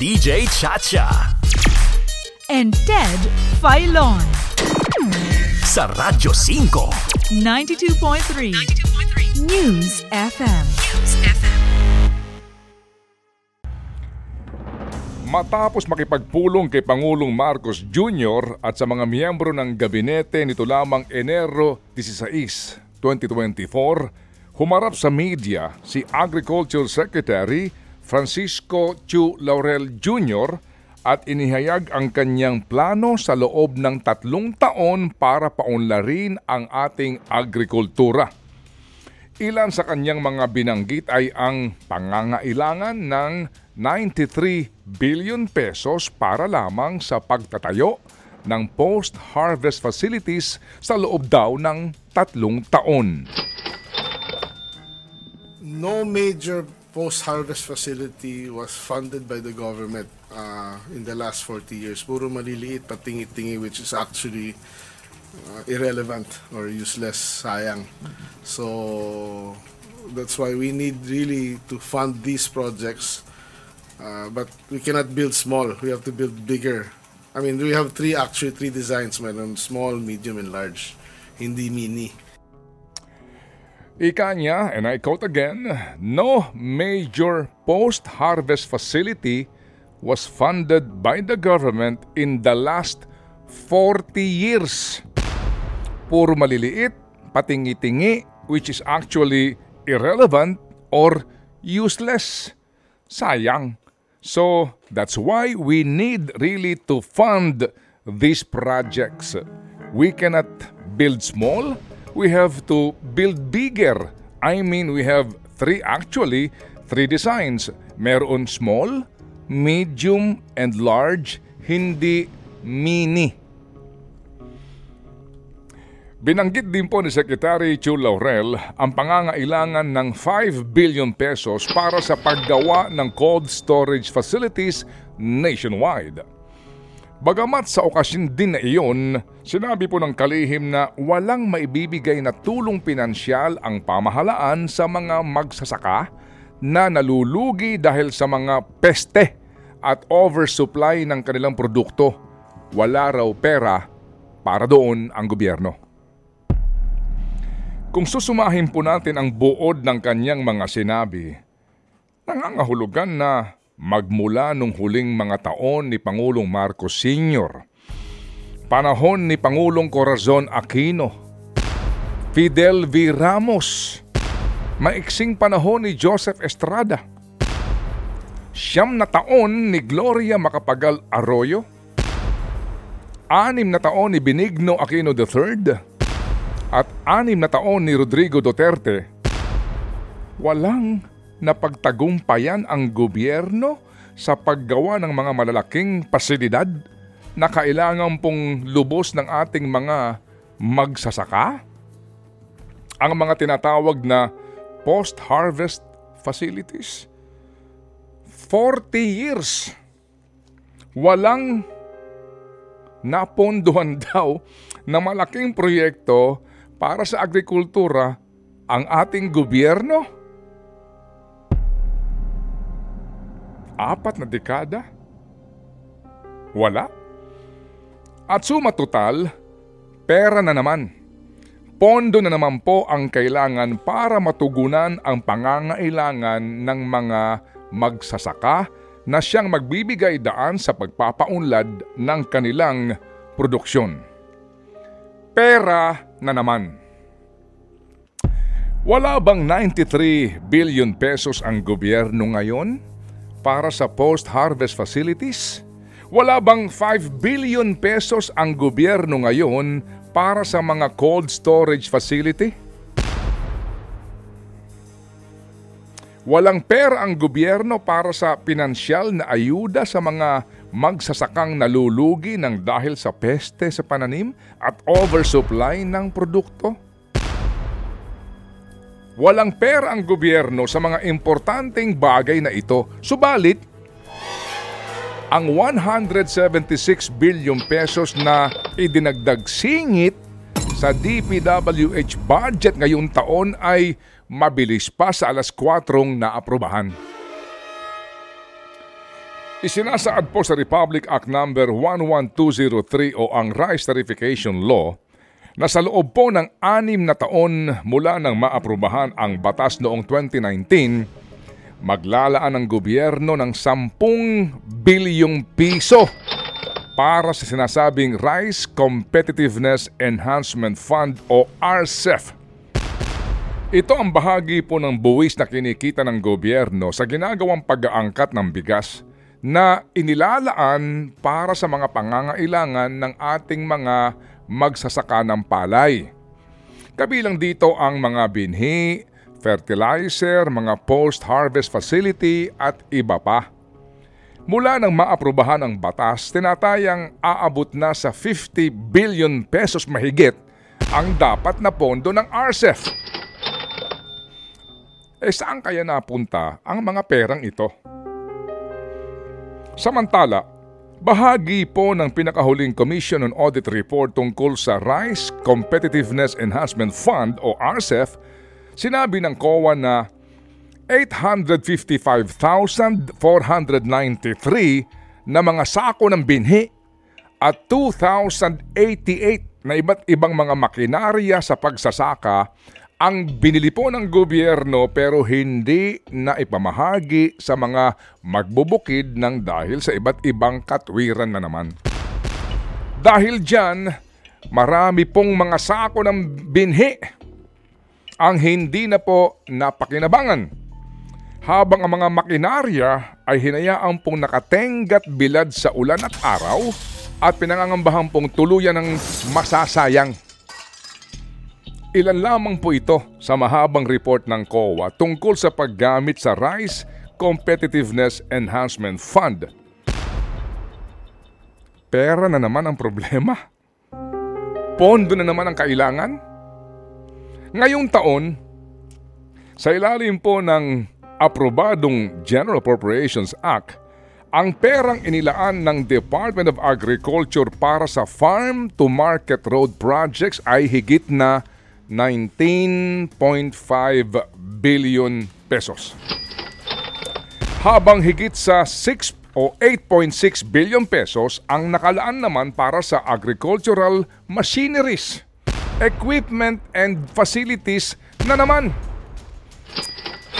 DJ Chacha. and Ted Filon. Sa Radyo 5. 92.3 News FM. Matapos makipagpulong kay Pangulong Marcos Jr. at sa mga miyembro ng gabinete nito lamang Enero 16, 2024, humarap sa media si Agriculture Secretary Francisco Chu Laurel Jr. at inihayag ang kanyang plano sa loob ng tatlong taon para paunlarin ang ating agrikultura. Ilan sa kanyang mga binanggit ay ang pangangailangan ng 93 billion pesos para lamang sa pagtatayo ng post-harvest facilities sa loob daw ng tatlong taon. no major post-harvest facility was funded by the government uh, in the last 40 years. Puro maliliit, patingi-tingi, which is actually uh, irrelevant or useless, sayang. So that's why we need really to fund these projects. Uh, but we cannot build small. We have to build bigger. I mean, we have three actually three designs, meron small, medium, and large. Hindi mini. Ika niya, and I quote again, no major post-harvest facility was funded by the government in the last 40 years. Puro maliliit, patingi-tingi, which is actually irrelevant or useless. Sayang. So, that's why we need really to fund these projects. We cannot build small, we have to build bigger. I mean, we have three, actually, three designs. Meron small, medium, and large, hindi mini. Binanggit din po ni Secretary Chu Laurel ang pangangailangan ng 5 billion pesos para sa paggawa ng cold storage facilities nationwide. Bagamat sa okasyon din na iyon, sinabi po ng kalihim na walang maibibigay na tulong pinansyal ang pamahalaan sa mga magsasaka na nalulugi dahil sa mga peste at oversupply ng kanilang produkto. Wala raw pera para doon ang gobyerno. Kung susumahin po natin ang buod ng kanyang mga sinabi, nangangahulugan na magmula nung huling mga taon ni Pangulong Marcos Sr., panahon ni Pangulong Corazon Aquino, Fidel V. Ramos, maiksing panahon ni Joseph Estrada, siyam na taon ni Gloria Macapagal Arroyo, anim na taon ni Benigno Aquino III, at anim na taon ni Rodrigo Duterte, walang napagtagumpayan ang gobyerno sa paggawa ng mga malalaking pasilidad na kailangan pong lubos ng ating mga magsasaka? Ang mga tinatawag na post-harvest facilities. 40 years. Walang napondohan daw na malaking proyekto para sa agrikultura ang ating gobyerno? Apat na dekada? Wala? At suma total, pera na naman. Pondo na naman po ang kailangan para matugunan ang pangangailangan ng mga magsasaka na siyang magbibigay daan sa pagpapaunlad ng kanilang produksyon. Pera na naman. Wala bang 93 billion pesos ang gobyerno ngayon para sa post-harvest facilities? Wala bang 5 billion pesos ang gobyerno ngayon para sa mga cold storage facility? Walang pera ang gobyerno para sa pinansyal na ayuda sa mga magsasakang nalulugi ng dahil sa peste sa pananim at oversupply ng produkto? Walang pera ang gobyerno sa mga importanteng bagay na ito. Subalit, ang 176 billion pesos na idinagdag singit sa DPWH budget ngayong taon ay mabilis pa sa alas 4 na aprobahan. Isinasaad po sa Republic Act No. 11203 o ang Rice Tarification Law na sa loob po ng anim na taon mula nang maaprubahan ang batas noong 2019, maglalaan ng gobyerno ng 10 bilyong piso para sa sinasabing Rice Competitiveness Enhancement Fund o RCEF. Ito ang bahagi po ng buwis na kinikita ng gobyerno sa ginagawang pag-aangkat ng bigas na inilalaan para sa mga pangangailangan ng ating mga magsasaka ng palay. Kabilang dito ang mga binhi, fertilizer, mga post-harvest facility at iba pa. Mula nang maaprubahan ang batas, tinatayang aabot na sa 50 billion pesos mahigit ang dapat na pondo ng RCEF. Eh saan kaya napunta ang mga perang ito? Samantala, bahagi po ng pinakahuling Commission on Audit Report tungkol sa Rice Competitiveness Enhancement Fund o RCEF, sinabi ng COA na 855,493 na mga sako ng binhi at 2,088 na iba't ibang mga makinarya sa pagsasaka ang binili po ng gobyerno pero hindi na ipamahagi sa mga magbubukid ng dahil sa iba't ibang katwiran na naman. Dahil dyan, marami pong mga sako ng binhi ang hindi na po napakinabangan. Habang ang mga makinarya ay hinayaan pong nakatenggat bilad sa ulan at araw at pinangangambahan pong tuluyan ng masasayang. Ilan lamang po ito sa mahabang report ng COA tungkol sa paggamit sa Rice Competitiveness Enhancement Fund. Pera na naman ang problema. Pondo na naman ang kailangan. Ngayong taon, sa ilalim po ng aprobadong General Appropriations Act, ang perang inilaan ng Department of Agriculture para sa Farm to Market Road projects ay higit na 19.5 billion pesos. Habang higit sa 6 o 8.6 billion pesos ang nakalaan naman para sa agricultural machineries, equipment and facilities na naman.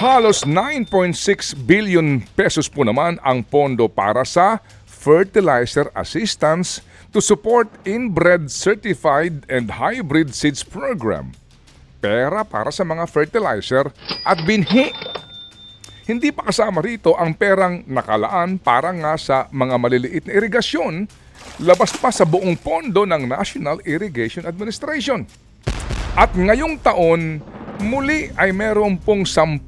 Halos 9.6 billion pesos po naman ang pondo para sa fertilizer assistance to support inbred certified and hybrid seeds program pera para sa mga fertilizer at binhi. Hindi pa kasama rito ang perang nakalaan para nga sa mga maliliit na irigasyon labas pa sa buong pondo ng National Irrigation Administration. At ngayong taon, muli ay meron pong 10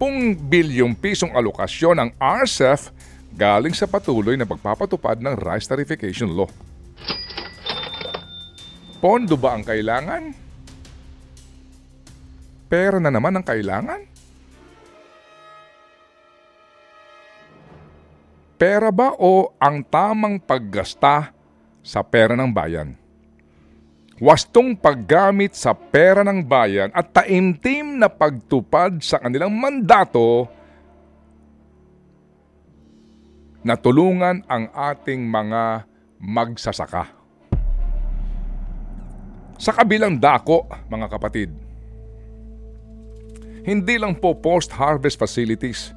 bilyong pisong alokasyon ng RCEF galing sa patuloy na pagpapatupad ng rice tarification law. Pondo ba ang kailangan? Pera na naman ang kailangan? Pera ba o ang tamang paggasta sa pera ng bayan? Wastong paggamit sa pera ng bayan at taimtim na pagtupad sa kanilang mandato na tulungan ang ating mga magsasaka. Sa kabilang dako, mga kapatid, hindi lang po post-harvest facilities,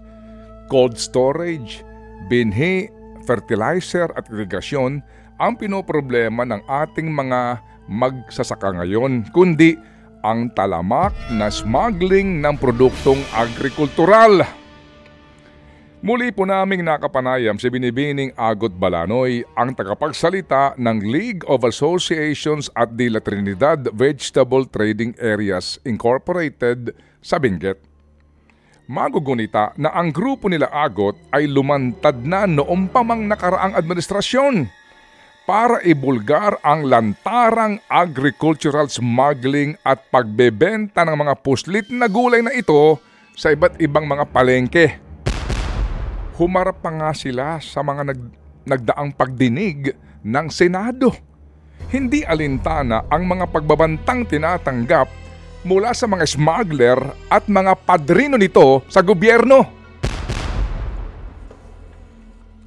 cold storage, binhi, fertilizer at irigasyon ang pinoproblema ng ating mga magsasaka ngayon, kundi ang talamak na smuggling ng produktong agrikultural. Muli po naming nakapanayam si Binibining Agot Balanoy, ang tagapagsalita ng League of Associations at the La Trinidad Vegetable Trading Areas Incorporated sa Benguet. Magugunita na ang grupo nila Agot ay lumantad na noong pamang nakaraang administrasyon para ibulgar ang lantarang agricultural smuggling at pagbebenta ng mga puslit na gulay na ito sa iba't ibang mga palengke. Humarap pa nga sila sa mga nag, nagdaang pagdinig ng Senado. Hindi alintana ang mga pagbabantang tinatanggap mula sa mga smuggler at mga padrino nito sa gobyerno.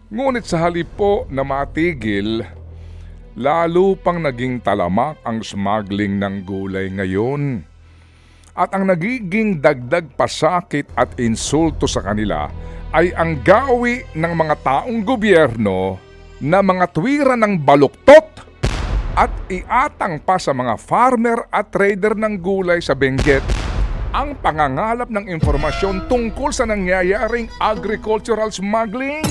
Ngunit sa halip po na matigil, lalo pang naging talamak ang smuggling ng gulay ngayon. At ang nagiging dagdag pasakit at insulto sa kanila ay ang gawi ng mga taong gobyerno na mga tuwira ng baluktot at iatang pa sa mga farmer at trader ng gulay sa Benguet ang pangangalap ng impormasyon tungkol sa nangyayaring agricultural smuggling.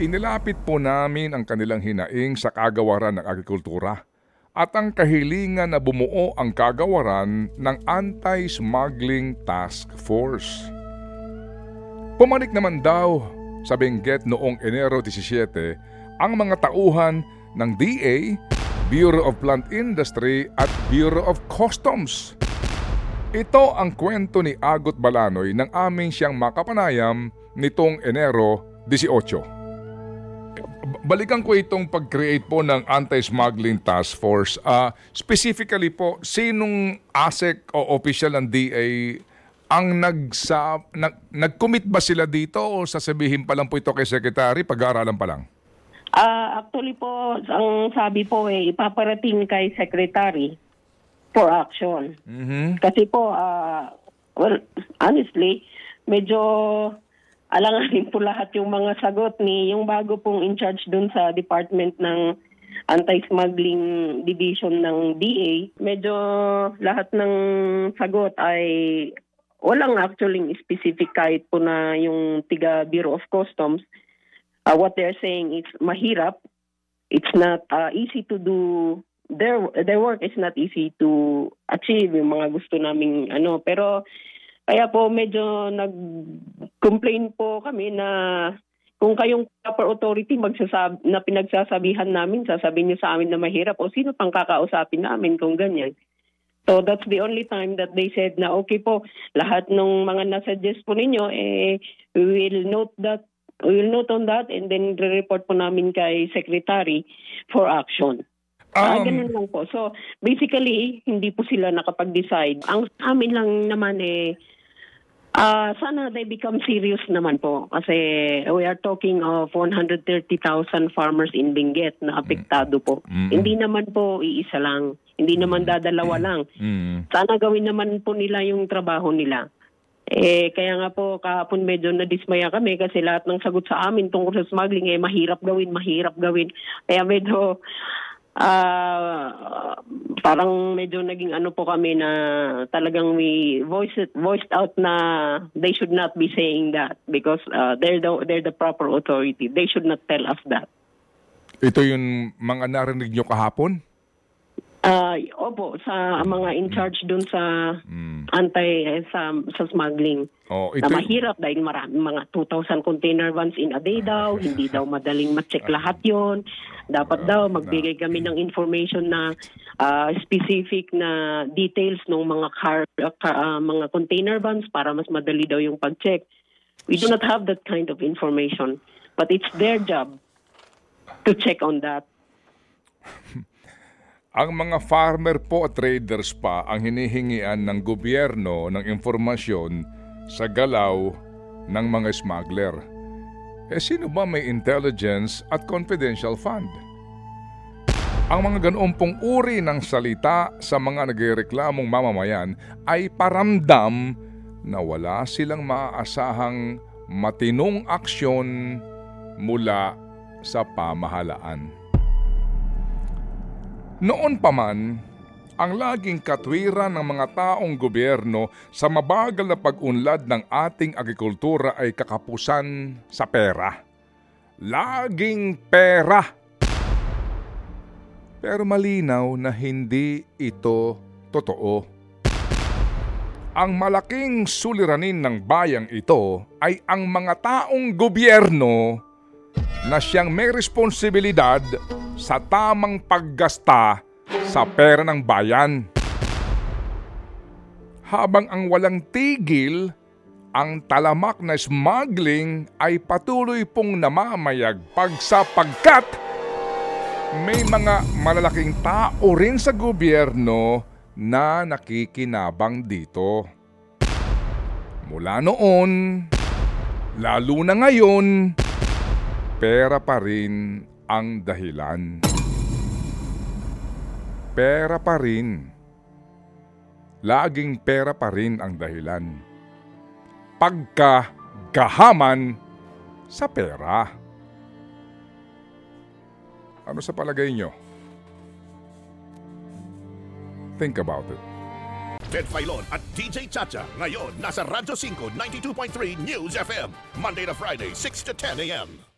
Inilapit po namin ang kanilang hinaing sa kagawaran ng agrikultura at ang kahilingan na bumuo ang kagawaran ng Anti-Smuggling Task Force. Pumanik naman daw sa Benguet noong Enero 17 ang mga tauhan ng DA, Bureau of Plant Industry at Bureau of Customs. Ito ang kwento ni Agot Balanoy nang amin siyang makapanayam nitong Enero 18 balikan ko itong pag-create po ng Anti-Smuggling Task Force. Uh, specifically po, sinong ASEC o official ng DA ang nagsa, nag, nag-commit ba sila dito o sasabihin pa lang po ito kay Secretary, pag-aaralan pa lang? Ah, actually po, ang sabi po eh, ipaparating kay Secretary for action. Mhm. Kasi po, ah, well, honestly, medyo alanganin po lahat yung mga sagot ni yung bago pong in charge dun sa department ng anti-smuggling division ng DA. Medyo lahat ng sagot ay walang actually specific kahit po na yung tiga Bureau of Customs. Uh, what they're saying is mahirap. It's not uh, easy to do their their work is not easy to achieve yung mga gusto naming ano pero kaya po medyo nag-complain po kami na kung kayong proper authority magsasab na pinagsasabihan namin, sasabihin niyo sa amin na mahirap o sino pang kakausapin namin kung ganyan. So that's the only time that they said na okay po, lahat ng mga nasuggest po ninyo, eh, we will note that we will note on that and then re-report po namin kay secretary for action. Ah, Um, ganun lang po. So, basically, hindi po sila nakapag-decide. Ang amin lang naman eh, ah sana they become serious naman po. Kasi we are talking of 130,000 farmers in Benguet na apektado po. Mm. Hindi naman po iisa lang. Hindi naman dadalawa lang. Mm. Sana gawin naman po nila yung trabaho nila. Eh, kaya nga po kahapon medyo nadismaya kami kasi lahat ng sagot sa amin tungkol sa smuggling eh mahirap gawin, mahirap gawin. Kaya medyo ah parang medyo naging ano po kami na talagang we voice it, voiced out na they should not be saying that because uh, they're the they're the proper authority. They should not tell us that. Ito yung mga narinig nyo kahapon? Ah, opo, sa mga in charge dun sa Mm. anti eh, sa sa smuggling. Oh, na ito, mahirap dahil marami mga 2,000 container vans in a day daw, hindi daw madaling ma-check lahat yon. Dapat daw magbigay kami ng information na ah, specific na details ng mga car, ah, mga container vans para mas madali daw yung pag-check. We do not have that kind of information, but it's their job to check on that. Ang mga farmer po at traders pa ang hinihingian ng gobyerno ng informasyon sa galaw ng mga smuggler. Eh sino ba may intelligence at confidential fund? Ang mga ganoong pong uri ng salita sa mga nagreklamong mamamayan ay paramdam na wala silang maaasahang matinong aksyon mula sa pamahalaan. Noon pa man, ang laging katwiran ng mga taong gobyerno sa mabagal na pag-unlad ng ating agrikultura ay kakapusan sa pera. Laging pera! Pero malinaw na hindi ito totoo. Ang malaking suliranin ng bayang ito ay ang mga taong gobyerno na siyang may responsibilidad sa tamang paggasta sa pera ng bayan. Habang ang walang tigil, ang talamak na smuggling ay patuloy pong namamayagpag sapagkat may mga malalaking tao rin sa gobyerno na nakikinabang dito. Mula noon, Lalo na ngayon, pera pa rin ang dahilan. Pera pa rin. Laging pera pa rin ang dahilan. Pagkagahaman sa pera. Ano sa palagay nyo? Think about it. Ted Filon at DJ Chacha. Ngayon, nasa Radyo 5, 92.3 News FM. Monday to Friday, 6 to 10 a.m.